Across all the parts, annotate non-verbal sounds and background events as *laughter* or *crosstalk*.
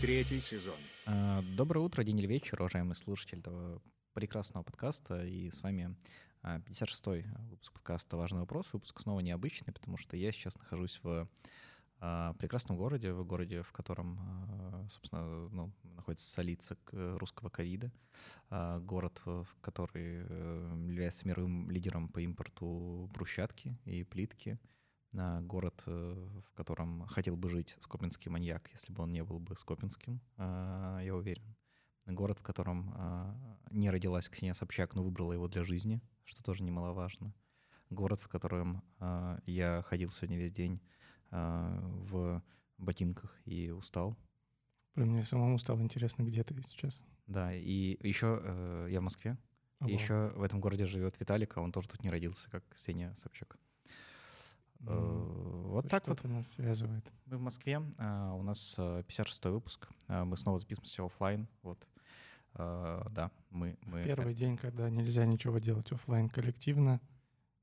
Третий сезон. А, Доброе утро, день или вечер, уважаемый слушатель этого прекрасного подкаста. И с вами а, 56-й выпуск подкаста «Важный вопрос». Выпуск снова необычный, потому что я сейчас нахожусь в а, прекрасном городе, в городе, в котором, собственно, ну, находится столица русского ковида. Город, в который э, является мировым лидером по импорту брусчатки и плитки. Город, э, в котором хотел бы жить скопинский маньяк, если бы он не был бы скопинским, а, я уверен. Город, в котором а, не родилась Ксения Собчак, но выбрала его для жизни, что тоже немаловажно. Город, в котором я ходил сегодня весь день в ботинках и устал. Блин, мне самому стало интересно, где ты сейчас. Да, и еще э, я в Москве. И еще в этом городе живет Виталик, а он тоже тут не родился, как Ксения Собчак. Э, Вот так вот. Нас связывает. Мы в Москве, а, у нас э, 56-й выпуск, а, мы снова записываемся оффлайн, вот. А, Да, мы... мы Первый день, когда нельзя ничего делать оффлайн коллективно,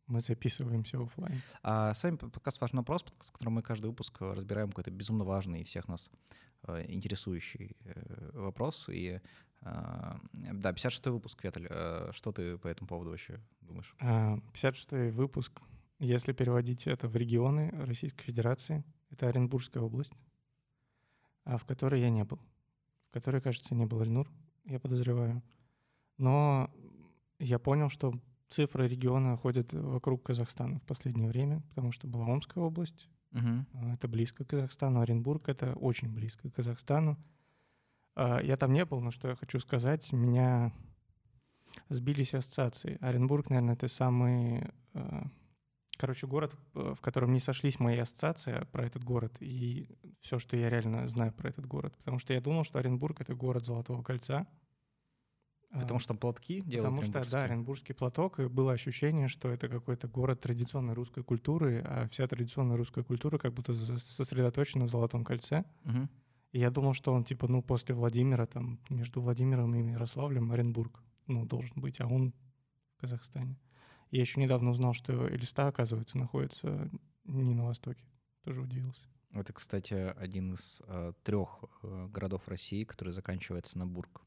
мы записываемся оффлайн. А с вами подкаст «Важный вопрос», в котором мы каждый выпуск э, разбираем какой-то безумно важный и всех нас э, интересующий э, вопрос. И а, да, 56-й выпуск, Веталь, э, что ты по этому поводу вообще думаешь? А, 56-й выпуск, если переводить это в регионы Российской Федерации, это Оренбургская область, а в которой я не был. В которой, кажется, не был Эльнур, я подозреваю. Но я понял, что цифры региона ходят вокруг Казахстана в последнее время, потому что была Омская область. А, Это близко к Казахстану. Оренбург — это очень близко к Казахстану. А, Я там не был, но что я хочу сказать, меня сбились ассоциации. Оренбург, наверное, это самый... Короче, город, э, в котором не сошлись мои ассоциации про этот город и все, что я реально знаю про этот город. Потому что я думал, что Оренбург — это город Золотого кольца. Потому А, что там платки делают Потому что, да. Оренбургский платок, и было ощущение, что это какой-то город традиционной русской культуры, а вся традиционная русская культура как будто сосредоточена в Золотом кольце. Мгм. И я думал, что он, типа, ну, после Владимира, там, между Владимиром и Ярославлем Оренбург, ну, должен быть, а он в Казахстане. Я еще недавно узнал, что Элиста, оказывается, находится не на востоке. Тоже удивился. Это, кстати, один из э, трех э, городов России, который заканчивается на Бург.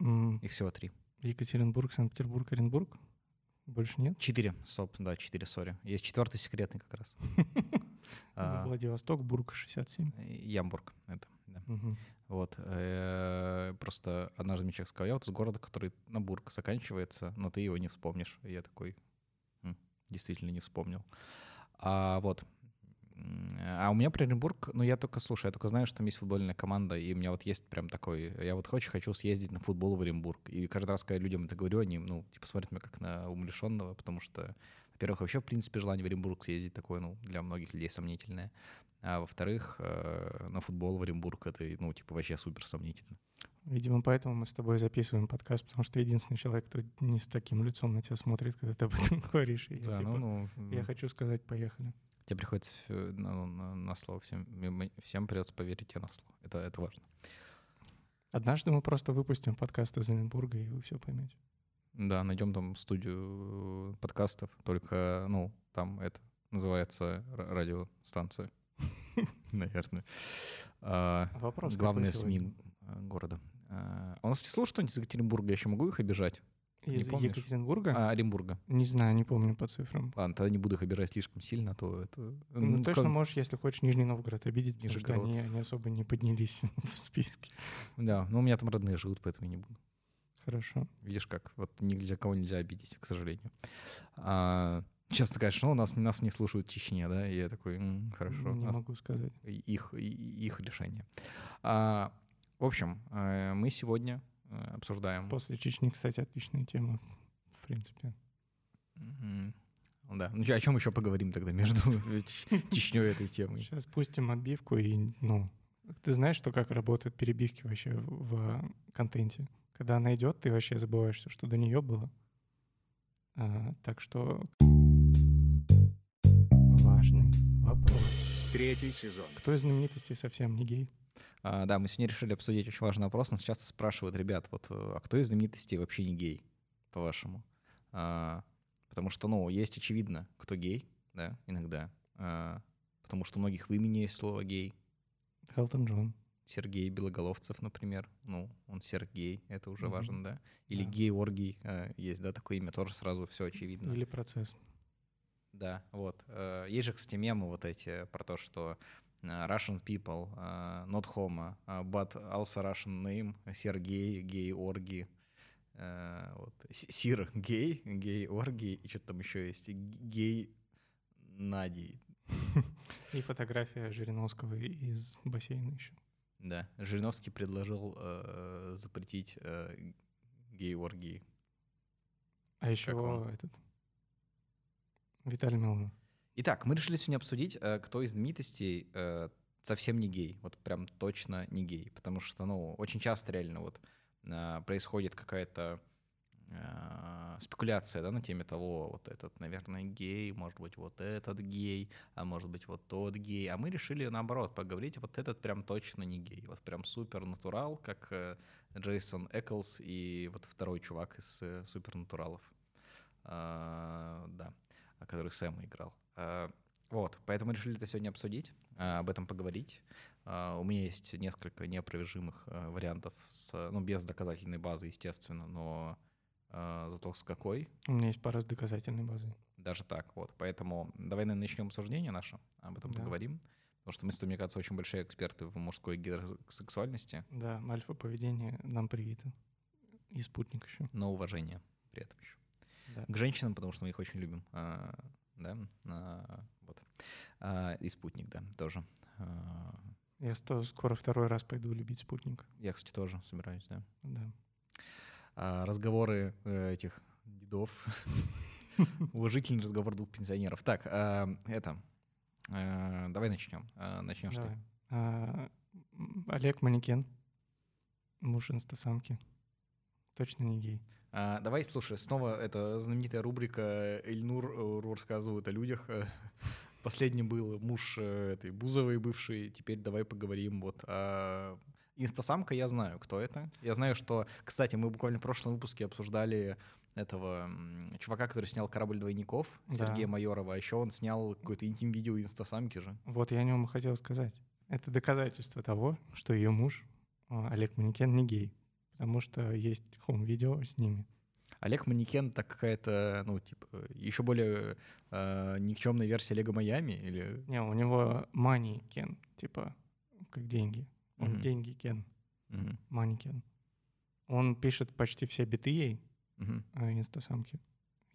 М, Их всего три. Екатеринбург, Санкт-Петербург, Оренбург? Больше нет? Четыре, стоп, да, четыре, сори. Есть четвертый секретный как раз. *laughs* А, Владивосток, Бург, 67. Ямбург, это, да. Вот. э, Просто однажды мне человек сказал, я вот из города, который на Бург заканчивается, но ты его не вспомнишь. И я такой, «М, действительно не вспомнил. А вот. А у меня Оренбург, ну я только, слушай, я только знаю, что там есть футбольная команда, и у меня вот есть прям такой, я вот очень хочу съездить на футбол в Оренбург. И каждый раз, когда людям это говорю, они, ну, типа, смотрят меня как на умалишенного, потому что, во-первых, вообще, в принципе, желание в Оренбург съездить такое, ну, для многих людей сомнительное. А во-вторых, э, на футбол в Оренбург это, ну, типа, вообще супер сомнительно. Видимо, поэтому мы с тобой записываем подкаст, потому что ты единственный человек, кто не с таким лицом на тебя смотрит, когда ты об этом *laughs* говоришь. И я, Да, типа, ну, ну, я хочу сказать, поехали. тебе приходится э, на, на- на слово всем, всем придется поверить тебе на слово. Это, это важно. Однажды мы просто выпустим подкаст из Оренбурга, и вы все поймете. Да, найдем там студию э, подкастов, только, ну, там это называется ра- радиостанция, *laughs* наверное. А, Вопрос Главные? СМИ города. А, У нас не слушают кто-нибудь из Екатеринбурга? Я еще могу их обижать? Из? Екатеринбурга? А, Оренбурга. Не знаю, не помню по цифрам. Ладно, тогда не буду их обижать слишком сильно, а то это... Ну, ну, точно можешь, если хочешь, Нижний Новгород обидеть, потому что они, они особо не поднялись *laughs* в списке. Да, ну у меня там родные живут, поэтому я не буду. Хорошо. Видишь как, вот нельзя кого нельзя обидеть, к сожалению. А, Часто говоришь, ну, нас, нас не слушают в Чечне, да? И я такой, «М, хорошо, Не нас- могу сказать. их, их решение. А, в общем, э, мы сегодня э, обсуждаем... После Чечни, кстати, отличная тема, в принципе. Да, ну о чем еще поговорим тогда между *laughs* Чечней и этой темой? Сейчас пустим отбивку и, ну, ты знаешь, что как работают перебивки вообще в, в контенте? Когда она идет, ты вообще забываешь все, что до нее было. А, так что важный вопрос. Третий сезон. Кто из знаменитостей совсем не гей? А, да, мы сегодня решили обсудить очень важный вопрос. Нас часто спрашивают, ребят, вот, э, а кто из знаменитостей вообще не гей, по-вашему? А, потому что, ну, есть очевидно, кто гей, да, иногда. А, потому что у многих в имени есть слово гей. Элтон Джон. Сергей Белоголовцев, например. Ну, он Сергей, это уже Мгм. важно, да? Или Да. Георгий, э, есть, да, такое имя, тоже сразу все очевидно. Или процесс. Да, вот. Э, Есть же, кстати, мемы вот эти про то, что э, Russian people, э, not homo, but also Russian name, Сергей, гей, орги, вот. Сир, гей, гей, орги, и что-то там еще есть, гей, Нади. И фотография Жириновского из бассейна еще. Да, Жириновский предложил э, запретить э, гей-оргии. А еще этот Виталий Милонов. Итак, мы решили сегодня обсудить, э, кто из знаменитостей э, совсем не гей, вот прям точно не гей, потому что, ну, очень часто реально вот э, происходит какая-то спекуляция, да, на теме того, вот этот, наверное, гей, может быть, вот этот гей, а может быть, вот тот гей, а мы решили, наоборот, поговорить, вот этот прям точно не гей, вот прям супер натурал, как Джейсон Эклс и вот второй чувак из Супернатуралов, А, да, который Сэма играл. А, Вот, поэтому решили это сегодня обсудить, а, об этом поговорить. А, У меня есть несколько неопровержимых вариантов, с, ну, без доказательной базы, естественно, но зато с какой, У меня есть пара с доказательной базой. даже так, вот. Поэтому давай, наверное, начнем обсуждение наше, об этом Да. поговорим. Потому что мы с тобой, мне кажется, очень большие эксперты в мужской гетеросексуальности, Да, альфа-поведение нам привито. И спутник еще. но уважение при этом еще. Да. К женщинам, потому что мы их очень любим. а, Да, а, вот. А, И спутник, да, тоже. А, Я сто- скоро второй раз пойду любить спутник. Я, кстати, тоже собираюсь, да. Да. А, Разговоры э, этих дедов. *laughs* Уважительный разговор двух пенсионеров. Так, а, это... а, Давай начнем. А. А, м, Олег Манекен. Муж инстасамки. Точно не гей. А, Давай, слушай, снова это знаменитая рубрика «Эльнур э, Ру рассказывает о людях». Э, *laughs* Последний был муж э, этой Бузовой бывший. Теперь давай поговорим вот о... Инстасамка я знаю, кто это. Я знаю, что... Кстати, мы буквально в прошлом выпуске обсуждали этого чувака, который снял «Корабль двойников», Да. Сергея Майорова. А еще он снял какое-то интим-видео Инстасамки же. Вот я о нем хотел сказать. Это доказательство того, что ее муж, Олег Манекен, не гей. Потому что есть home-видео с ними. Олег Манекен так какая-то, ну, типа, еще более э, никчемная версия Олега Майами или... Не, у него money Ken, типа, как деньги. Он Мгм. деньги Ken, Мгм, money Ken. Он пишет почти все биты ей, э, инстасамки.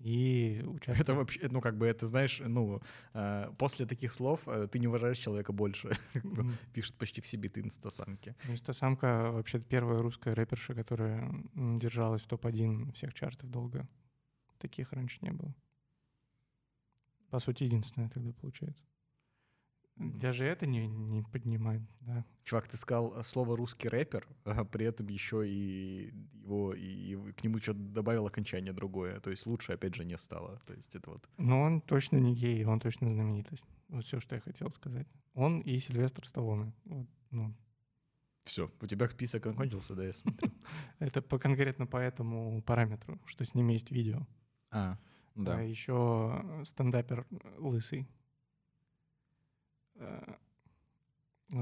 И участвует. Это вообще, ну, как бы, это, знаешь, ну, э, после таких слов э, ты не уважаешь человека больше. *laughs* М, Пишет почти все биты инстасамки. Инстасамка вообще первая русская рэперша, которая держалась в топ-1 всех чартов долго. Таких раньше не было. По сути, единственная тогда получается. Даже это не, не поднимает, да. Чувак, ты сказал э, слово «русский рэпер», *laughs* а при этом еще и его, и к нему что-то добавил окончание другое. То есть лучше, опять же, не стало. То есть это вот... Но он точно не гей, он точно знаменитость. Вот все, что я хотел сказать. Он и Сильвестр Сталлоне. Вот, ну, Все, у тебя список окончился, да, я смотрю. *laughs* это по, конкретно по этому параметру, что с ними есть видео. А, да. А еще стендапер э, лысый. Э,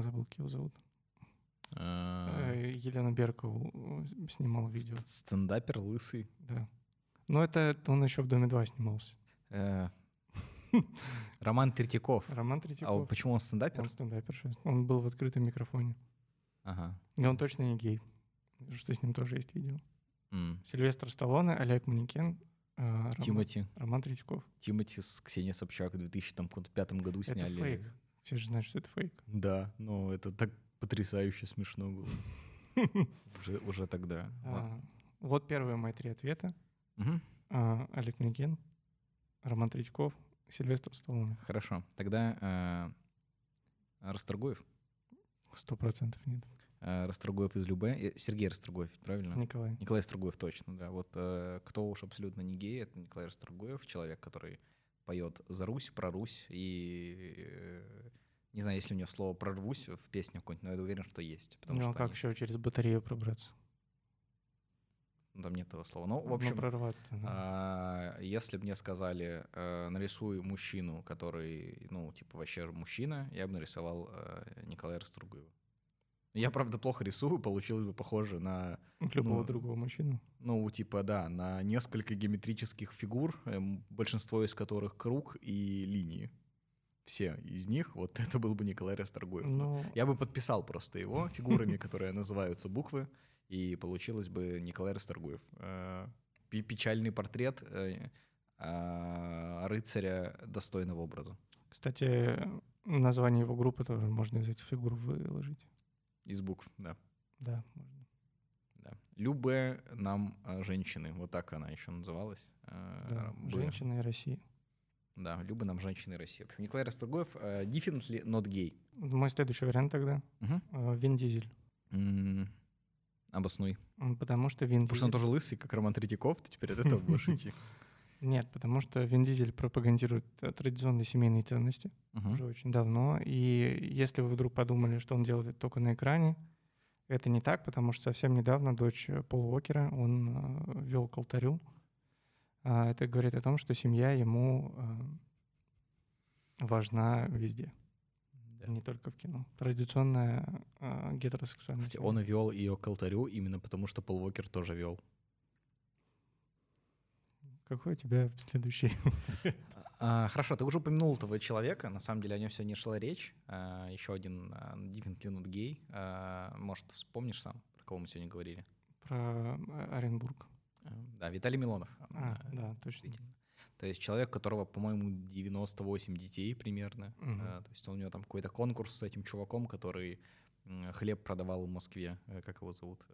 Забыл, как его зовут. А, Э, Елена Беркову э, снимала видео. ст- Стендапер лысый. Да. Но это он еще в Доме 2 снимался. *laughs* Роман Третьяков. Роман А Третьяков. почему он стендапер? Он стендапер. Он был в открытом микрофоне. Ага. И он точно не гей. Что с ним тоже есть видео. М. Сильвестр Сталлоне, Олег Манекен, Роман, Тимати. Роман Третьяков. Тимати с Ксенией Собчак в 2005 году сняли. Это фейк. Все же знают, что это фейк. Да, ну это так потрясающе смешно было. *laughs* Уже, уже тогда. Вот. А, Вот первые мои три ответа. Мгм. А, Олег Манекен, Роман Третьяков, Сильвестр Сталлоне. Хорошо. Тогда э, Расторгуев. Сто процентов нет. Э, Расторгуев из Любе. Э, Сергей Расторгуев, правильно? Николай. Николай Расторгуев, точно, да. Вот э, кто уж абсолютно не гей, это Николай Расторгуев, человек, который поет за Русь, про Русь, и э, не знаю, есть ли у него слово «прорвусь» в песне какой-нибудь, но я уверен, что есть. Потому Ну а что как они- еще через батарею пробраться? ну, там нет этого слова. Ну, в Ну, общем, прорваться-то, да. а, если бы мне сказали, э, нарисуй мужчину, который, ну, типа, вообще мужчина, я бы нарисовал э, Николая Расторгуева. Я, правда, плохо рисую, получилось бы похоже на, Любого Ну, другого мужчину. ну, типа, да, на несколько геометрических фигур, эм, большинство из которых круг и линии. Все из них, вот это был бы Николай Расторгуев. Ну, Я бы подписал просто его *laughs* фигурами, которые называются буквы, и получилось бы Николай Расторгуев. Э, Печальный портрет э, а, рыцаря достойного образа. кстати, название его группы тоже можно из этих фигур выложить. Из букв, да. Да, можно. да. Любые нам э, женщины, вот так она еще называлась. э, Да, бы. Женщина и Россия. Да, любые нам женщины России. В общем, Николай Расторгуев э, definitely not gay. Мой следующий вариант тогда э, Вин Дизель. М, Обоснуй. Потому что Вин Потому что он Дизель... тоже лысый, как Роман Третьяков, ты теперь от этого будешь идти. *laughs* Нет, потому что Вин Дизель пропагандирует э, традиционные семейные ценности Мгм. уже очень давно. И если вы вдруг подумали, что он делает это только на экране, это не так, потому что совсем недавно дочь э, Пола Уокера он э, вел к алтарю. А, Это говорит о том, что семья ему важна везде, Да. не только в кино. Традиционная э, гетеросексуальная Кстати, он вел ее к алтарю именно потому, что Пол Уокер тоже вел. Какой у тебя *laughs* следующий? А, хорошо, ты уже упомянул этого человека, на самом деле о нем сегодня шла речь. А, еще один а, definitely not gay. А, может, вспомнишь сам, про кого мы сегодня говорили? Про э, Оренбург. А, Да, Виталий Милонов. А, А, да, точно. То есть человек, у которого, по-моему, 98 детей примерно. А, То есть у него там какой-то конкурс с этим чуваком, который хлеб продавал в Москве. Э, Как его зовут?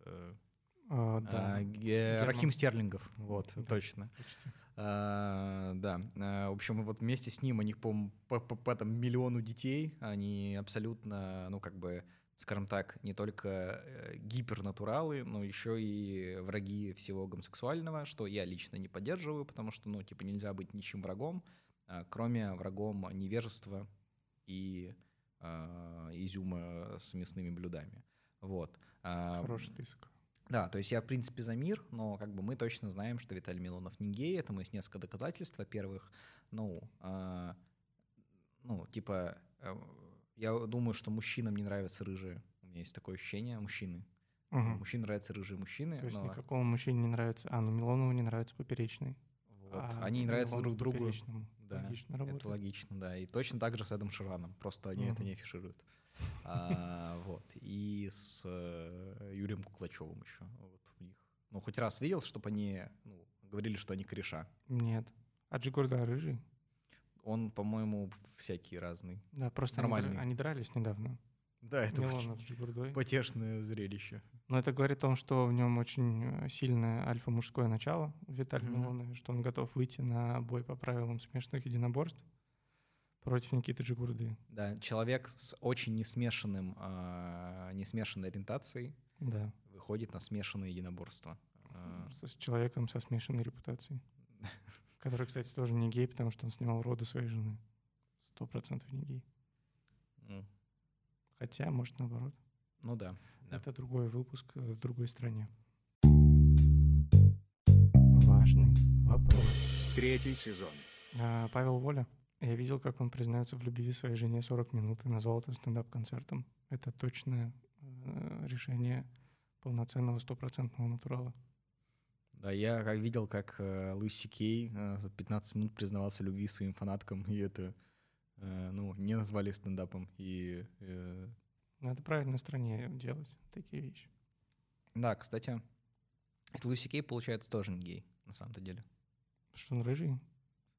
Э, А, да, а. Рахим Стерлингов. Вот, Да. точно. почти. А, да, А, в общем, вот вместе с ним, у них, по, по, по- по там миллиону детей, они абсолютно, ну, как бы, скажем так, не только э, гипернатуралы, но еще и враги всего гомосексуального, что я лично не поддерживаю, потому что, ну, типа, нельзя быть ничем врагом, а, кроме врагом невежества и а, изюма с мясными блюдами. Вот. А, Хороший список. Да, то есть я, в принципе, за мир, но как бы мы точно знаем, что Виталий Милонов не гей, этому есть несколько доказательств. Во-первых, ну, а, ну, типа, э, я думаю, что мужчинам не нравятся рыжие. У меня есть такое ощущение, мужчины. Мгм. Мужчинам нравятся рыжие мужчины, То есть но никакому мужчине не нравится. А, ну Милонову не нравится поперечный. вот, а они не нравятся Милонову друг другу. Да, Логично это логично, да. И точно так же с Эдом Шираном, просто они это Мгм. не афишируют. А, вот. И с э, Юрием Куклачевым еще. Вот у них. Ну, хоть раз видел, чтобы они ну, говорили, что они кореша. Нет. А Джигурда рыжий? Он, по-моему, всякий разный. Да, просто они, Нормальный. дра- они дрались недавно. Да, это Милонов очень потешное зрелище. Но это говорит о том, что в нем очень э, сильное альфа-мужское начало в Виталии Мгм. Милонове, что он готов выйти на бой по правилам смешанных единоборств против Никиты Джигурды. Да, человек с очень несмешанным, а, несмешанной ориентацией Да. выходит на смешанное единоборство. А, С, с человеком со смешанной репутацией. *laughs* Который, кстати, тоже не гей, потому что он снимал роды своей жены. Сто процентов не гей. ну, Хотя, может, наоборот. ну да. да. Это другой выпуск э, в другой стране. Важный вопрос. Третий сезон. А, Павел Воля. Я видел, как он признается в любви своей жене 40 минут и назвал это стендап-концертом. Это точное э, решение полноценного стопроцентного натурала. Да, я как видел, как э, Луис Сикей э, за 15 минут признавался в любви своим фанаткам, и это, э, ну, не назвали стендапом. И, э, Надо правильно на стране делать такие вещи. да, кстати, Луис Сикей, получается, тоже не гей, на самом-то деле. Что он рыжий?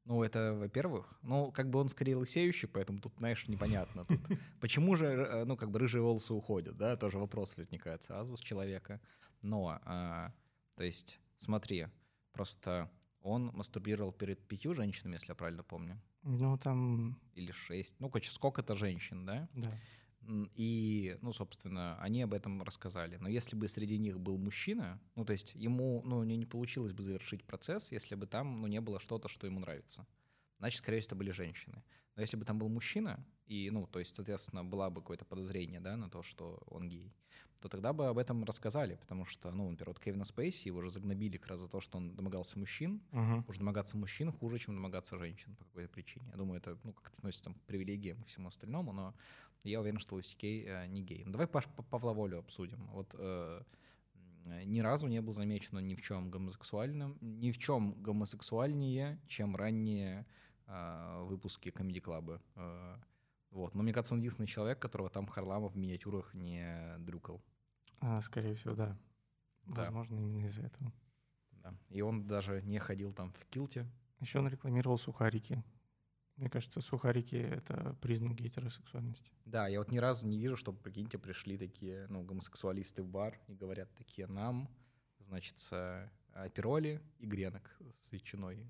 Ну, это, во-первых, ну, как бы он скорее лысеющий, поэтому тут, знаешь, непонятно. Тут, *laughs* почему же, э, ну, как бы рыжие волосы уходят, да, тоже вопрос возникает сразу с человека. Но, а, то есть, смотри, просто он мастурбировал перед пятью женщинами, если я правильно помню, Ну, там, или шесть, ну, короче, сколько-то женщин, да, да. И, ну, собственно, они об этом рассказали. Но если бы среди них был мужчина, ну, то есть ему, ну, не, не получилось бы завершить процесс, если бы там, ну, не было что-то, что ему нравится. Значит, скорее всего, это были женщины. Но если бы там был мужчина, и, ну, то есть, соответственно, была бы какое-то подозрение, да, на то, что он гей, то тогда бы об этом рассказали, потому что, ну, например, вот Кевина Спейси, его же загнобили как раз за то, что он домогался мужчин, Мгм. потому что домогаться мужчин хуже, чем домогаться женщин по какой-то причине. Я думаю, это, ну, как-то относится там, к привилегиям и всему остальному, но я уверен, что Луси Кей э, не гей. Ну, давай Паш, Павла Волю обсудим. Вот э, ни разу не был замечен ни в чем гомосексуальным, ни в чем гомосексуальнее, чем ранние э, выпуски Club. Э, вот. Но мне кажется, он единственный человек, которого там Харламов в миниатюрах не дрюкал. А, скорее всего, да. Да. Возможно, именно из-за этого. Да. И он даже не ходил там в килте. Еще он рекламировал сухарики. Мне кажется, сухарики — это признак гетеросексуальности. Да, я вот ни разу не вижу, чтобы, прикиньте, пришли такие, ну, гомосексуалисты в бар и говорят такие нам, значит, с апероли и гренок с ветчиной.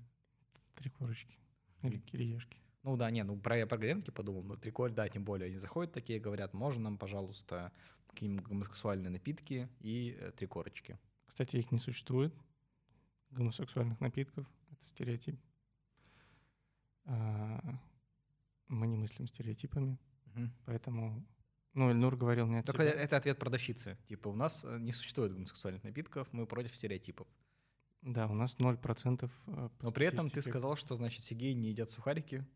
Три корочки. Или кириешки. Ну да, не, ну про, я про гренки подумал, но триколь, да, тем более. Они заходят такие, говорят, можно нам, пожалуйста, какие-нибудь гомосексуальные напитки и э, три корочки. Кстати, их не существует, гомосексуальных напитков. Это стереотип. А, Мы не мыслим стереотипами, Мгм. поэтому... Ну, Эльнур говорил не от Только себя. это ответ продавщицы. Типа, у нас э, не существует гомосексуальных напитков, мы против стереотипов. Да, у нас 0% э, Но при этом ты сказал, что, значит, все геи не едят сухарики,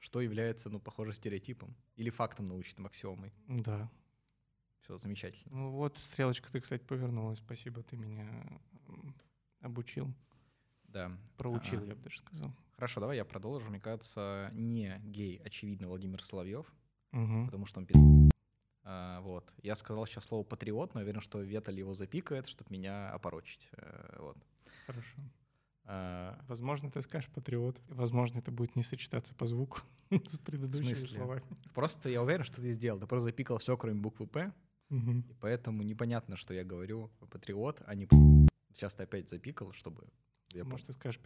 что является, ну, похоже, стереотипом. Или фактом научным, аксиомой. Да. Все замечательно. Ну вот стрелочка ты, кстати, повернулась. Спасибо, ты меня обучил. Да. Проучил, А. я бы даже сказал. Хорошо, давай я продолжу. Мне кажется, не гей, очевидно, Владимир Соловьев, Мгм. потому что он пи***. А, вот. Я сказал сейчас слово патриот, но уверен, что Веталь его запикает, чтобы меня опорочить. Э, вот. Хорошо. А, Возможно, ты скажешь патриот. и, Возможно, это будет не сочетаться по звуку *laughs* с предыдущими словами. просто я уверен, что ты сделал. Ты просто запикал все, кроме буквы П, и поэтому непонятно, что я говорю патриот, а не Сейчас ты опять запикал, чтобы... Я Может, ты скажешь.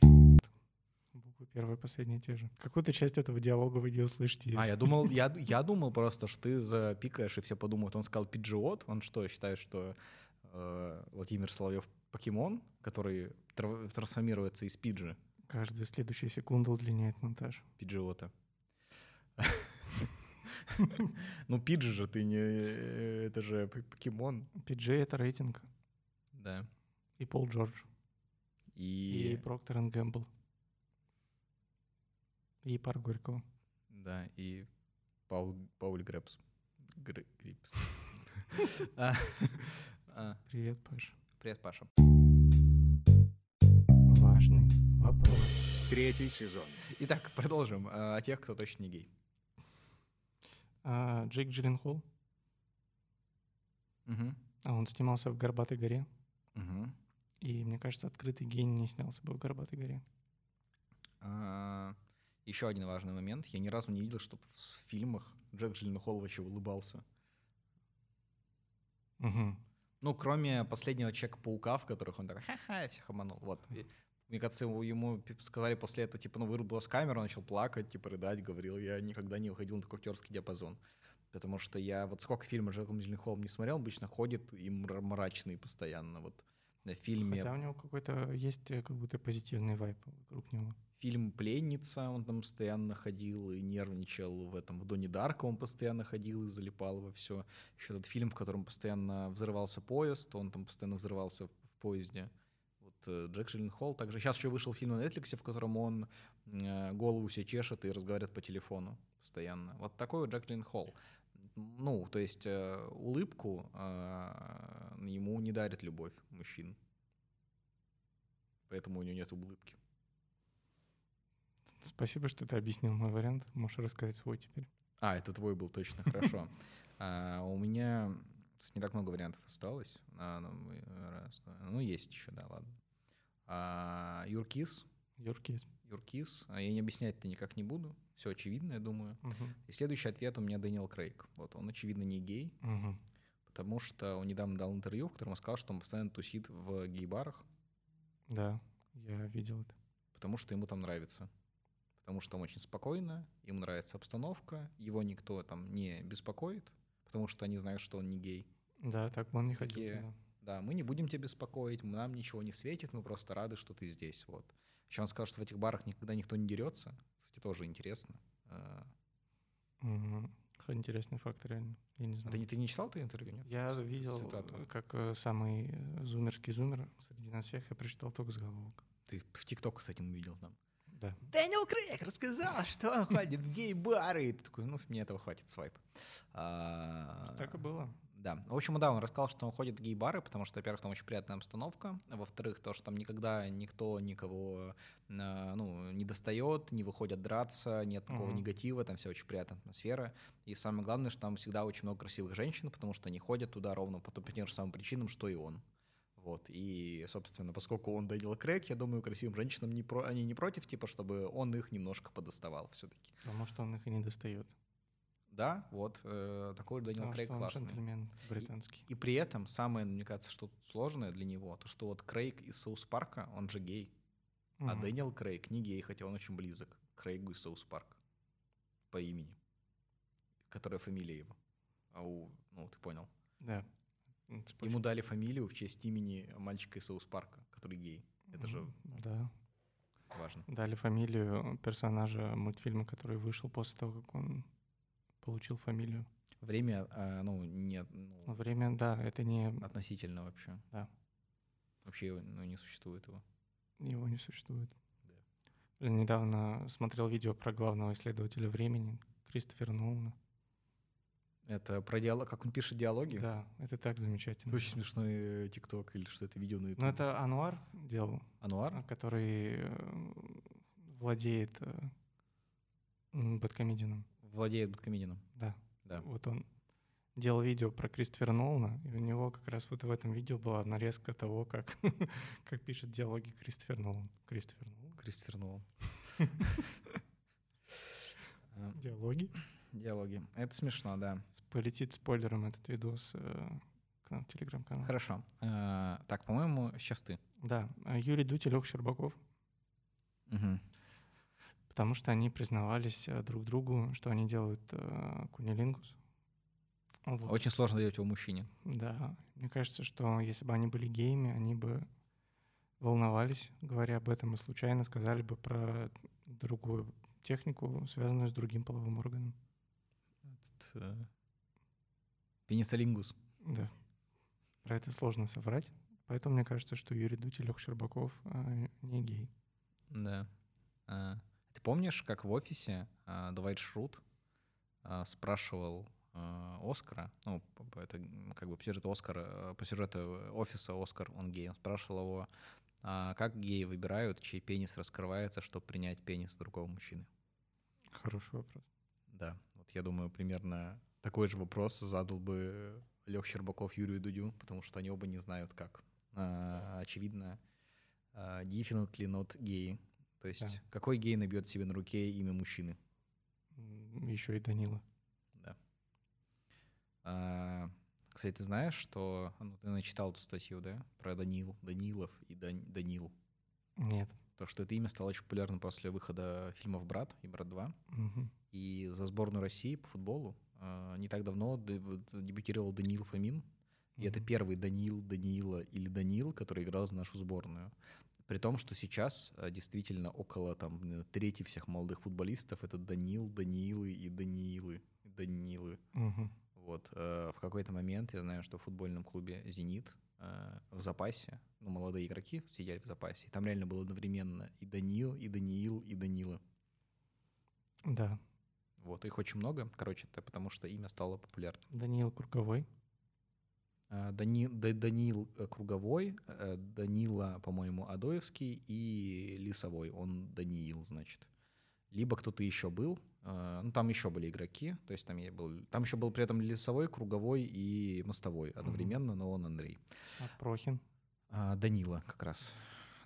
Буквы первые, последние те же. Какую-то часть этого диалога вы не услышите. А, я думал, я, я думал просто, что ты запикаешь, и все подумают, он сказал пиджиот, он что, считает, что э, Владимир Соловьев покемон, который тр- трансформируется из пиджи, Каждая следующая секунда удлиняет монтаж. пиджиота. *laughs* Ну, пиджи же ты не... Это же покемон. PG — это рейтинг. Да. И Пол Джордж. И, И... Проктор энд Гэмбл. И пар Горького. Да, и Паул, Пауль Гребс. Гр- Грипс. *laughs* А, а, Привет, Паш. Привет, Паша. Важный вопрос. Третий сезон. Итак, продолжим. А, О тех, кто точно не гей. А, Джейк Джилленхол. Мгм. А он снимался в «Горбатой горе». Мгм. И, мне кажется, открытый гений не снялся бы в «Горбатой горе». А, Еще один важный момент. Я ни разу не видел, чтобы в фильмах Джек Джилленхол вообще улыбался. Мгм. Ну, кроме последнего Человека-паука, в которых он такой, ха-ха, я всех обманул. Вот. И, мне кажется, ему, сказали после этого, типа, ну, вырубилась камера, он начал плакать, типа, рыдать, говорил, я никогда не выходил на такой актерский диапазон. Потому что я вот сколько фильмов с Джеком Джилленхолом не смотрел, обычно ходит и мра- мрачный постоянно. Вот в фильме Хотя у него какой-то есть э, как будто позитивный вайп вокруг него. фильм «Пленница», он там постоянно ходил и нервничал в этом, в Доне Дарка он постоянно ходил и залипал во все. Еще этот фильм, в котором постоянно взрывался поезд, он там постоянно взрывался в поезде. Э, Джек Джилленхол также. Сейчас еще вышел фильм на Netflix, в котором он э, голову себе чешет и разговаривает по телефону постоянно. Вот такой вот Джек Джилленхол. Ну, то есть э, улыбку э, ему не дарит любовь мужчин. Поэтому у него нет улыбки. Спасибо, что ты объяснил мой вариант. Можешь рассказать свой теперь. А, это твой был точно, хорошо. *laughs* А, У меня не так много вариантов осталось. А, ну, два. Ну, есть еще, да, ладно. А, Юркис. Юркис. Юркис. А Я не объяснять-то никак не буду. Все очевидно, я думаю. Мгм. И следующий ответ у меня Дэниел Крейг. Вот, он, очевидно, не гей, Мгм. потому что он недавно дал интервью, в котором он сказал, что он постоянно тусит в гей-барах, Да, я видел это. потому что ему там нравится. Потому что там очень спокойно, ему нравится обстановка, его никто там не беспокоит, потому что они знают, что он не гей. Да, так бы он не ходил. Такие-. Да, мы не будем тебя беспокоить, нам ничего не светит, мы просто рады, что ты здесь. Вот. Еще он сказал, что в этих барах никогда никто не дерется. Кстати, тоже интересно. А, Мгм. Интересный факт, реально. Я не А знаю. ты, не- ты не читал это интервью, нет? Я С- видел, цитату. как э, самый э, зумерский зумер среди нас всех, я прочитал только заголовок. Ты в ТикТок с этим увидел там. Да. Дэниел Крейг рассказал, что он ходит в гей-бары. И ты такой, ну, мне этого хватит, свайп. А, Так и было. Да. В общем, да, он рассказал, что он ходит в гей-бары, потому что, во-первых, там очень приятная обстановка, а во-вторых, то, что там никогда никто никого э, ну, не достает, не выходят драться, нет такого Мгм. негатива, там вся очень приятная атмосфера. И самое главное, что там всегда очень много красивых женщин, потому что они ходят туда ровно по, тем же самым причинам, что и он. Вот, и, собственно, поскольку он Дэниел Крейг, я думаю, красивым женщинам не про, они не против, типа, чтобы он их немножко подоставал все-таки. Потому что он их и не достает. Да, вот, э, такой Дэниел Крейг что он классный. джентльмен британский. И при этом самое, мне кажется, что сложное для него, то что вот Крейг из South Park а, он же гей, а Мгм. Дэниел Крейг не гей, хотя он очень близок к Крейгу из South Park а по имени, которая фамилия его. А у, ну, ты понял. Да. Цепочка. Ему дали фамилию в честь имени мальчика из Соус Парка, который гей. Это же М, Да. важно. Дали фамилию персонажа мультфильма, который вышел после того, как он получил фамилию. Время, а, ну, не, ну, время, да, это не... относительно вообще. Да. Вообще его, ну, не существует его. Его не существует. Да. Блин, Недавно смотрел видео про главного исследователя времени, Кристофера Нолана. Это про диалог, как он пишет диалоги? Да, это так замечательно. Это очень смешной э, ТикТок или что это видео на YouTube. Ну, это Ануар делал, Ануар? а, который э, владеет м, бэткомедианом. Владеет Бэткомедианом. Да. Да. Вот он делал видео про Кристофера Нолана, и у него как раз вот в этом видео была нарезка того, как, *laughs* как пишет диалоги Кристофер Нолан. Кристофер Нолан. Кристофер Нолан. *laughs* Диалоги. Диалоги. Это смешно, да. Полетит спойлером этот видос э, к нам в телеграм-канал. Хорошо. Э, Так, по-моему, сейчас ты. Да, Юрий Дудь и Щербаков. Потому что они признавались э, друг другу, что они делают э, кунилингус. Вот. Очень сложно делать его мужчине. Да, мне кажется, что если бы они были геями, они бы волновались, говоря об этом, и случайно сказали бы про другую технику, связанную с другим половым органом. Этот, э, Пенициллингус. Да. Про это сложно соврать. Поэтому мне кажется, что Юрий Дудь и Леха Щербаков э, не гей. Да. А, Ты помнишь, как в офисе а, Двайт Шрут а, спрашивал а, Оскара, ну, это как бы по сюжету Оскара, э, по сюжету офиса Оскар, он гей, он спрашивал его, а, как геи выбирают, чей пенис раскрывается, чтобы принять пенис другого мужчины? Хороший вопрос. Да, вот я думаю, примерно такой же вопрос задал бы Лех Щербаков Юрию Дудю, потому что они оба не знают, как. А, очевидно, а, definitely not gay. То есть Да. какой гей набьет себе на руке имя мужчины? Еще и Данила. Да. А, кстати, ты знаешь, что... Ну, ты начитал эту статью, да? Про Данил, Данилов и Дан- Данил. Нет. То, что это имя стало очень популярным после выхода фильмов «Брат» и «Брат 2». Мгм. И за сборную России по футболу а, не так давно дебютировал Даниил Фомин. И это Мгм. первый Даниил, Даниила или Данил, который играл за нашу сборную. При том, что сейчас а, действительно около там трети всех молодых футболистов это Данил, Даниилы и Даниилы. Данилы. Мгм. Вот. э, В какой-то момент я знаю, что в футбольном клубе «Зенит» э, в запасе, ну, молодые игроки сидели в запасе, и там реально было одновременно и Данил, и Даниил, и Данила. Да. Вот, их очень много. Короче, это потому что имя стало популярным. Даниил Круговой. А, Дани- Да- Даниил э, Круговой, э, Данила, по-моему, Адоевский и Лисовой. Он Даниил, значит. Либо кто-то еще был. э, Ну, там еще были игроки. То есть там, я был, там еще был при этом Лисовой, Круговой и Мостовой одновременно, но он Андрей. А Прохин. А, Данила как раз.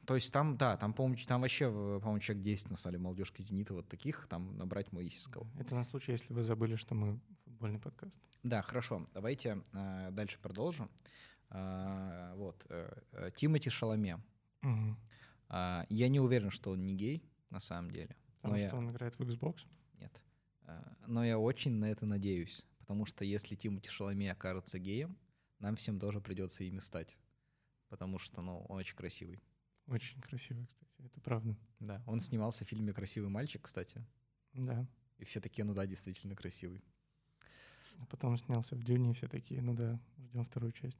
То есть там, да, там, по-моему, там вообще, э, по-моему, человек 10 на самом деле молодежки «Зенита» вот таких, там набрать Моисиского. Это на случай, если вы забыли, что мы футбольный подкаст. Да, хорошо. Давайте э, дальше продолжим. А, вот. э, э, Тимоти Шаломе. Мгм. А, я не уверен, что он не гей, на самом деле. Потому Но что я... он играет в Xbox. Нет. А, но я очень на это надеюсь. Потому что если Тимоти Шаломе окажется геем, нам всем тоже придется ими стать. Потому что, ну, он очень красивый. Очень красивый, кстати. Это правда. Да. Он снимался в фильме «Красивый мальчик», кстати. Да. И все такие, ну да, действительно красивый. А Потом снялся в Дюне, и все такие, ну да, ждем вторую часть.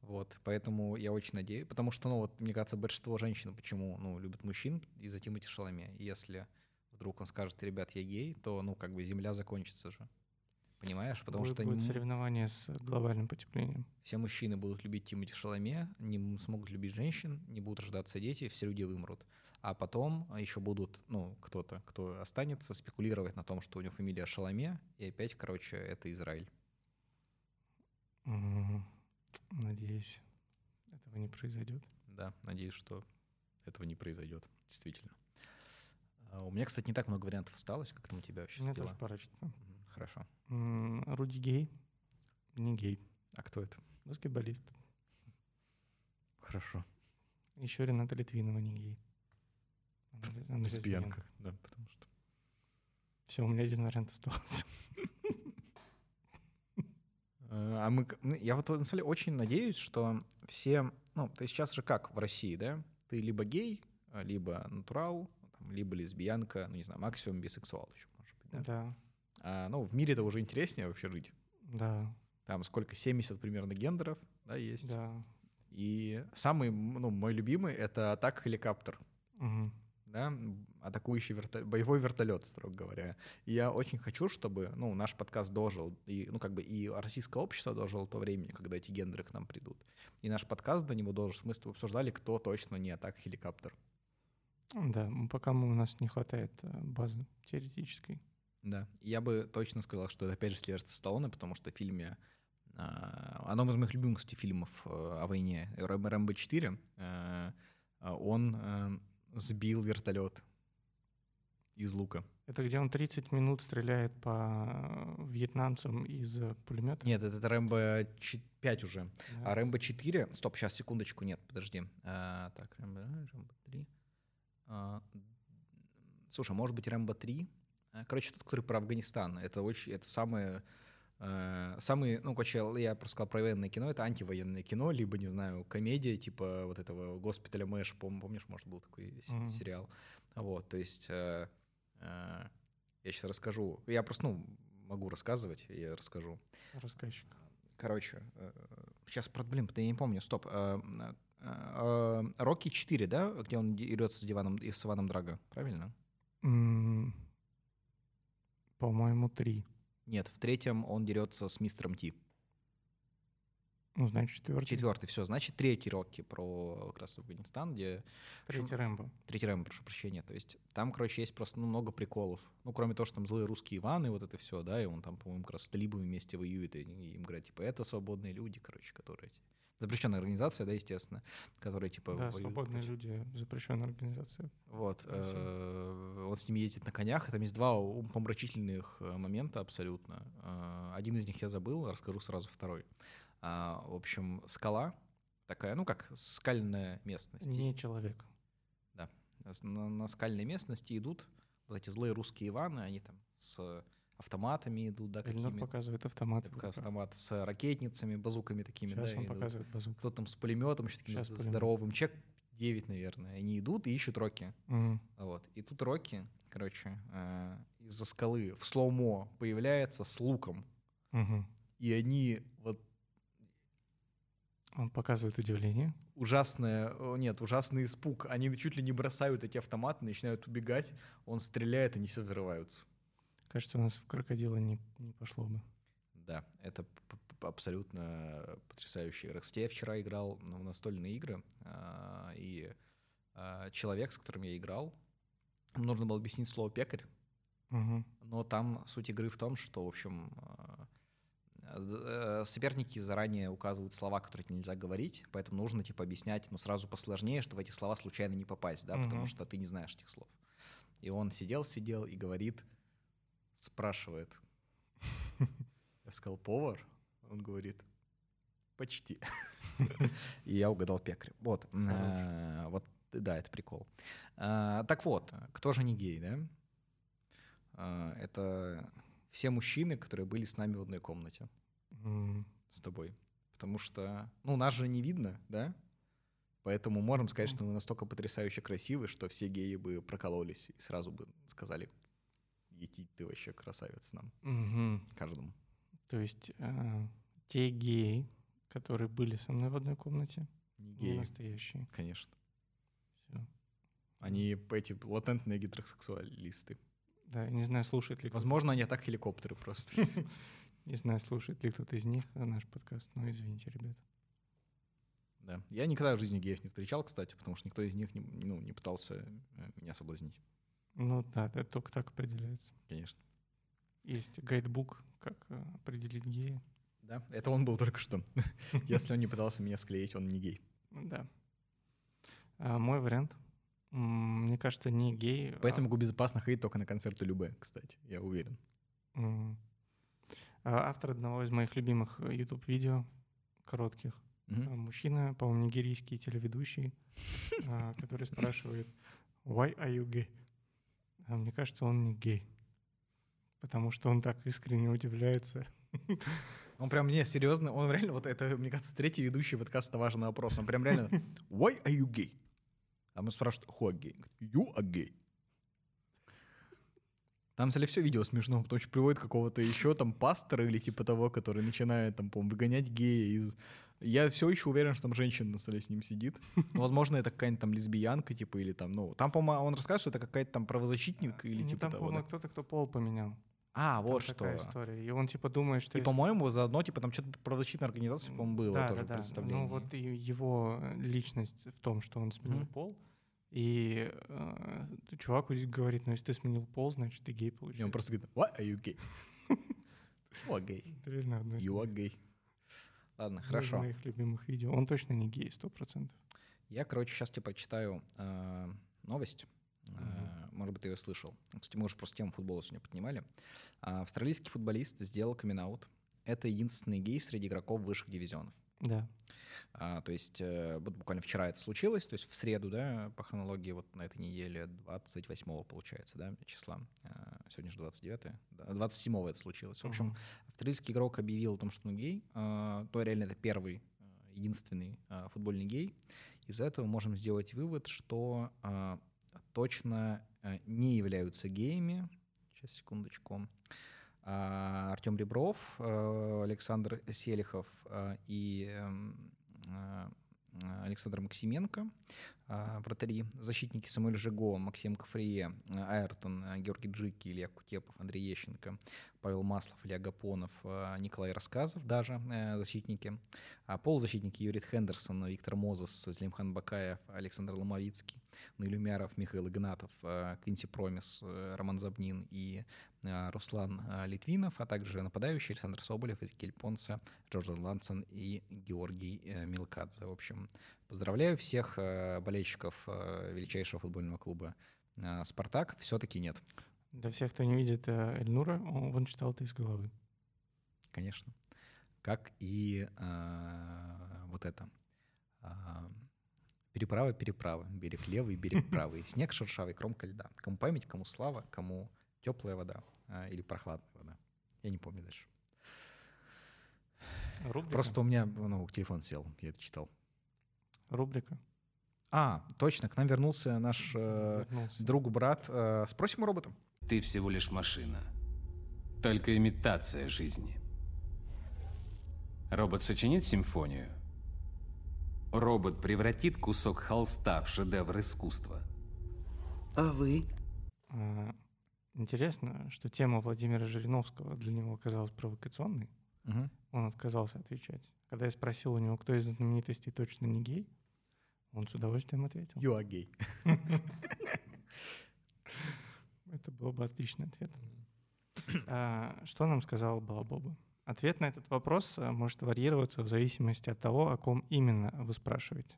Вот, поэтому я очень надеюсь, потому что, ну, вот, мне кажется, большинство женщин почему, ну, любят мужчин из-за Тимати Шаломе. Если вдруг он скажет, ребят, я гей, то, ну, как бы земля закончится же. Понимаешь? Потому будет, что будет не- соревнование с глобальным потеплением. все мужчины будут любить Тимати Шаломе, не смогут любить женщин, не будут рождаться дети, все люди вымрут. А потом еще будут, ну, кто-то, кто останется, спекулировать на том, что у него фамилия Шаломе, и опять, короче, это Израиль. Надеюсь, этого не произойдет. Да, надеюсь, что этого не произойдет, действительно. А, У меня, кстати, не так много вариантов осталось, как там у тебя У вообще меня дела? тоже парочка. Мгм, Хорошо. Руди гей, не гей, А кто это? баскетболист. Хорошо. Еще Рената Литвинова не гей. Лесбиянка. да, потому что... Все, у меня один вариант остался. Э, *laughs* А мы, ну, я вот на самом деле очень надеюсь, что все, ну, то есть сейчас же как в России, да? Ты либо гей, а, либо натурал, там, либо лесбиянка, ну, не знаю, максимум бисексуал еще, может быть, да? Да, А, ну, в мире это уже интереснее вообще жить. да, Там сколько, 70 примерно гендеров, да, есть. да. И самый, ну, мой любимый — это атака хеликоптер. Мгм. да, атакующий верто- боевой вертолет, строго говоря. И я очень хочу, чтобы, ну, наш подкаст дожил, и, ну, как бы и российское общество дожило то времени, когда эти гендеры к нам придут. И наш подкаст до него должен, мы с тобой обсуждали, кто точно не атака хеликоптер. Да, пока мы- у нас не хватает э, базы теоретической. Да. Я бы точно сказал, что это опять же Сильвестр Сталлоне, потому что в фильме а, одном из моих любимых, кстати, фильмов э, о войне Рэмбо Рэмбо 4, э, он э, сбил вертолет из лука. Это где он 30 минут стреляет по вьетнамцам из пулемета? Нет, это, это Рэмбо 5 уже. А Рэмбо 4... Стоп, сейчас, секундочку, нет, подожди. А, так, Рэмбо, Рэмбо 3. А, слушай, может быть, Рэмбо 3? А, Короче, тот, который про Афганистан. Это очень... Это самое... э, Самый, ну, короче, я просто сказал про военное кино, это антивоенное кино, либо, не знаю, комедия, типа вот этого госпиталя Мэш, пом- помнишь, может, был такой Мгм. сериал. Вот, то есть э, э, я сейчас расскажу. Я просто, ну, могу рассказывать, я расскажу. Рассказчик. Короче, сейчас, блин, я не помню, стоп. э, Рокки 4, да, где он дерется с диваном и с Иваном Драго, правильно? М, По-моему, три. Нет, в третьем он дерется с мистером Ти. Ну, значит, четвертый. Четвертый, все, значит, третий Рокки про как раз Афганистан, где... Третий Рэмбо. Третий Рэмбо, прошу прощения. То есть там, короче, есть просто ну, много приколов. Ну, кроме того, что там злые русские Иваны, вот это все, да, и он там, по-моему, как раз с талибами вместе воюет, и и им говорят, типа, это свободные люди, короче, которые... Запрещенная организация, да, естественно, которые, типа, Да, свободные против- люди, запрещенная организация. Вот, э, он с ними ездит на конях, и там есть два умопомрачительных э, момента абсолютно. Э, Один из них я забыл, расскажу сразу второй. В общем, скала такая, ну как скальная местность. Не человек. С- На, на скальной местности идут вот эти злые русские Иваны, они там с автоматами идут, да, Эльнур какими показывает автомат. в Пока руках. автомат с ракетницами, базуками такими, Сейчас да, он идут. показывает базуку. Кто там с пулеметом, еще таким пулемет. здоровым. Чек 9, наверное. Они идут и ищут Рокки. Мгм. Вот. И тут Рокки, короче, э, из-за скалы в слоумо появляется с луком. Мгм. И они вот Он показывает удивление. ужасное, нет, ужасный испуг. Они чуть ли не бросают эти автоматы, начинают убегать. Он стреляет, они все взрываются. Кажется, у нас в крокодила не, не пошло бы. Да, это абсолютно игра. Кстати, я вчера играл в настольные игры, а, и а, человек, с которым я играл, нужно было объяснить слово «пекарь», Мгм. но там суть игры в том, что, в общем, а, э, соперники заранее указывают слова, которые нельзя говорить, поэтому нужно, типа, объяснять, но сразу посложнее, чтобы в эти слова случайно не попасть, да, потому Мгм. что ты не знаешь этих слов. И он сидел-сидел и говорит, спрашивает. Я сказал, повар? Он говорит, почти. И я угадал пекарь. Вот. э, Вот, да, это прикол. А, Так вот, кто же не гей, да? А, Это все мужчины, которые были с нами в одной комнате с тобой. Потому что, ну, нас же не видно, да? Поэтому можем сказать, что мы настолько потрясающе красивы, что все геи бы прокололись и сразу бы сказали, Ети, ты вообще красавец нам, мгм. каждому. То есть э, те геи, которые были со мной в одной комнате, Не не геи, настоящие. конечно. Всё. Они эти латентные гетеросексуалисты. Да, я не знаю, слушает ли кто-то, Возможно, они так хеликоптеры просто. *laughs* не знаю, слушает ли кто-то из них наш подкаст, но извините, ребят. Да. Я никогда в жизни геев не встречал, кстати, потому что никто из них не, ну, не пытался э, меня соблазнить. Ну да, это только так определяется. Конечно. Есть гайдбук, как э, определить гея. Да, это он был только что. *laughs* Если он не пытался меня склеить, он не гей. Да. А, мой вариант. Мне кажется, не гей. а- Поэтому могу безопасно ходить только на концерты Любе, кстати, я уверен. А, Автор одного из моих любимых э, YouTube-видео, коротких. А, Мужчина, по-моему, нигерийский телеведущий, *laughs* а, который спрашивает, why are you gay? А мне кажется, он не гей. Потому что он так искренне удивляется. Он прям, не, серьезно, он реально, вот это, мне кажется, третий ведущий подкаста «Важный вопрос». Он прям реально, why are you gay? А мы спрашиваем, who are gay? You are gay. Там, кстати, все видео смешно, потому что приводит какого-то еще там пастора или типа того, который начинает там, по выгонять гея из... Я все еще уверен, что там женщина на столе с ним сидит. *laughs* Но, возможно, это какая-нибудь там лесбиянка, типа, или там, ну... Там, по-моему, он рассказывает, что это какая-то там правозащитник или Ну, типа Там, того, да? кто-то, кто пол поменял. А, Там вот что. такая история. И он типа думает, что... И, если- по-моему, заодно, типа, там что-то правозащитная организация, по-моему, было да, тоже да, да. представление. Ну вот его личность в том, что он сменил Мгм. пол. И э, чувак говорит, ну если ты сменил пол, значит ты гей И он просто говорит, what are you gay? *laughs* You are gay. You are gay. Ладно, одно из хорошо. моих любимых видео. Он точно не гей, сто процентов. Я, короче, сейчас тебе прочитаю э, новость. Э, Может быть, ты ее слышал. Кстати, мы уже просто тему футбола сегодня поднимали. А, Австралийский футболист сделал камин Это единственный гей среди игроков высших дивизионов. Да. А, то есть э, вот буквально вчера это случилось, то есть в среду, да, по хронологии вот на этой неделе 28 получается, да, числа. А, сегодня же 29 да, 27 это случилось. В общем, Мгм. австралийский игрок объявил о том, что он гей. А, то реально это первый, а, единственный а, футбольный гей. Из этого можем сделать вывод, что а, точно а, не являются геями. Сейчас, секундочку. А, Артем Ребров, а, Александр Селихов а, и эм, а, а, Александр Максименко, а, вратари, защитники Самуэль Жиго, Максим Кафрие, а, Айртон, а, Георгий Джики, Илья Кутепов, Андрей Ещенко, Павел Маслов, Илья Гапонов, а, Николай Рассказов даже э, защитники, а полузащитники Юрий Хендерсон, Виктор Мозес, Злимхан Бакаев, Александр Ломовицкий, Наиль Умяров, Михаил Игнатов, Квинти Промис, э, Роман Забнин и Руслан Литвинов, а также нападающие Александр Соболев, Эзекель Понса, Джордан Лансен и Георгий э, Милкадзе. В общем, поздравляю всех э, болельщиков э, величайшего футбольного клуба э, «Спартак». Все-таки нет, Для всех, кто не видит Эльнура, он, читал это из головы. конечно. Как и э, вот это. Переправа, переправа. Берег левый, берег *laughs* правый. Снег шершавый, кромка льда. Кому память, кому слава, кому теплая вода э, или прохладная вода. Я не помню дальше. Рубрика. Просто у меня ну, телефон сел, я это читал. Рубрика. А, точно, к нам вернулся наш э, Вернулся. друг-брат. Э, спросим у робота. Ты всего лишь машина. Только имитация жизни. Робот сочинит симфонию. Робот превратит кусок холста в шедевр искусства. А вы? А, Интересно, что тема Владимира Жириновского для него оказалась провокационной. Мгм. Он отказался отвечать. Когда я спросил у него, кто из знаменитостей точно не гей, он с удовольствием ответил. You are gay. *laughs* Это был бы отличный ответ. А, Что нам сказал Балабоба? Ответ на этот вопрос а, может варьироваться в зависимости от того, о ком именно вы спрашиваете.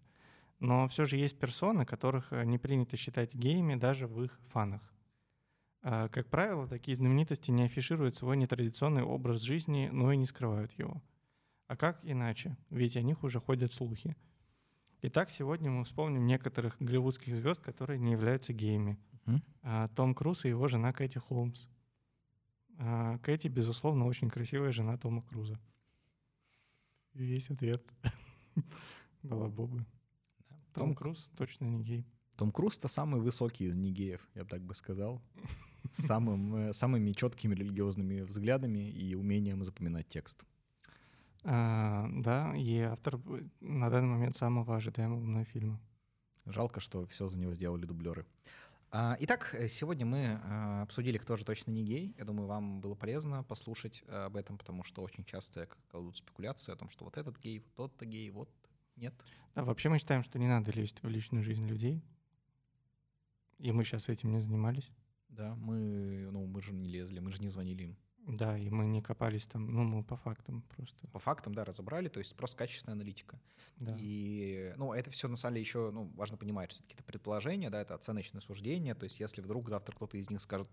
Но все же есть персоны, которых а, не принято считать геями даже в их фанах. А, Как правило, такие знаменитости не афишируют свой нетрадиционный образ жизни, но и не скрывают его. А как иначе? Ведь о них уже ходят слухи. Итак, сегодня мы вспомним некоторых голливудских звезд, которые не являются геями. А, Том Круз и его жена Кэти Холмс. А, Кэти, безусловно, очень красивая жена Тома Круза. И весь ответ. *laughs* Балабобы. Том Том Круз точно не гей. Том Круз — это самый высокий из негеев, я бы так бы сказал. с самым, э, самыми четкими религиозными взглядами и умением запоминать текст. А, да, и автор э, на данный момент самого ожидаемого мной фильма. Жалко, что все за него сделали дублеры. А, Итак, э, сегодня мы а, обсудили, кто же точно не гей. Я думаю, вам было полезно послушать э, об этом, потому что очень часто кладут спекуляции о том, что вот этот гей, вот тот-то гей, вот нет. Да, вообще мы считаем, что не надо лезть в личную жизнь людей. И мы сейчас этим не занимались. Да, мы, ну, мы же не лезли, мы же не звонили им. Да, и мы не копались там, ну, мы по фактам просто. По фактам, да, разобрали, то есть просто качественная аналитика. Да. И, ну, это все на самом деле еще, ну, важно понимать, что это предположения, да, это оценочное суждение, то есть если вдруг завтра кто-то из них скажет,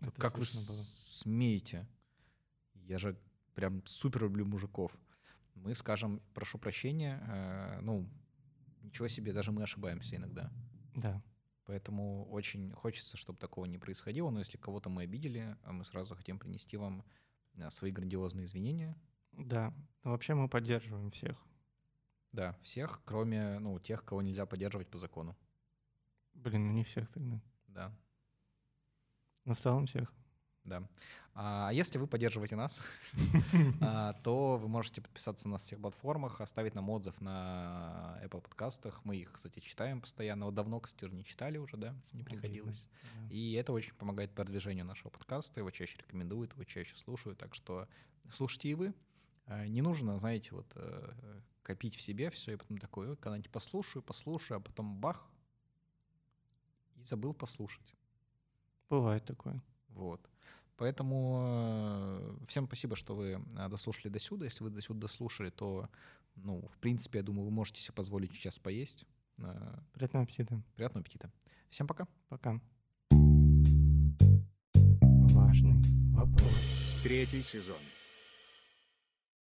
Это как вы было. смеете, я же прям супер люблю мужиков, мы скажем, прошу прощения, э, ну, ничего себе, даже мы ошибаемся иногда. Да. Поэтому очень хочется, чтобы такого не происходило. Но если кого-то мы обидели, а мы сразу хотим принести вам а, свои грандиозные извинения. Да. Но вообще мы поддерживаем всех. Да, всех, кроме ну, тех, кого нельзя поддерживать по закону. Блин, ну не всех тогда. Да, Но в целом всех. Да. А если вы поддерживаете нас, *laughs* а, то вы можете подписаться на всех платформах, оставить нам отзыв на Apple подкастах. Мы их, кстати, читаем постоянно. Вот давно, кстати, не читали уже, да? Не приходилось. И это очень помогает продвижению нашего подкаста, его чаще рекомендуют, его чаще слушают, так что слушайте и вы. Э, Не нужно, знаете, вот э, копить в себе все, и потом такой, «Ой, когда-нибудь послушаю, послушаю, а потом бах, и забыл послушать. Бывает такое. Вот. Поэтому э, всем спасибо, что вы э, дослушали до сюда. Если вы до сюда дослушали, то, ну, в принципе, я думаю, вы можете себе позволить сейчас поесть. Э, Приятного аппетита. Приятного аппетита. Всем пока. Пока. Важный вопрос. Третий сезон.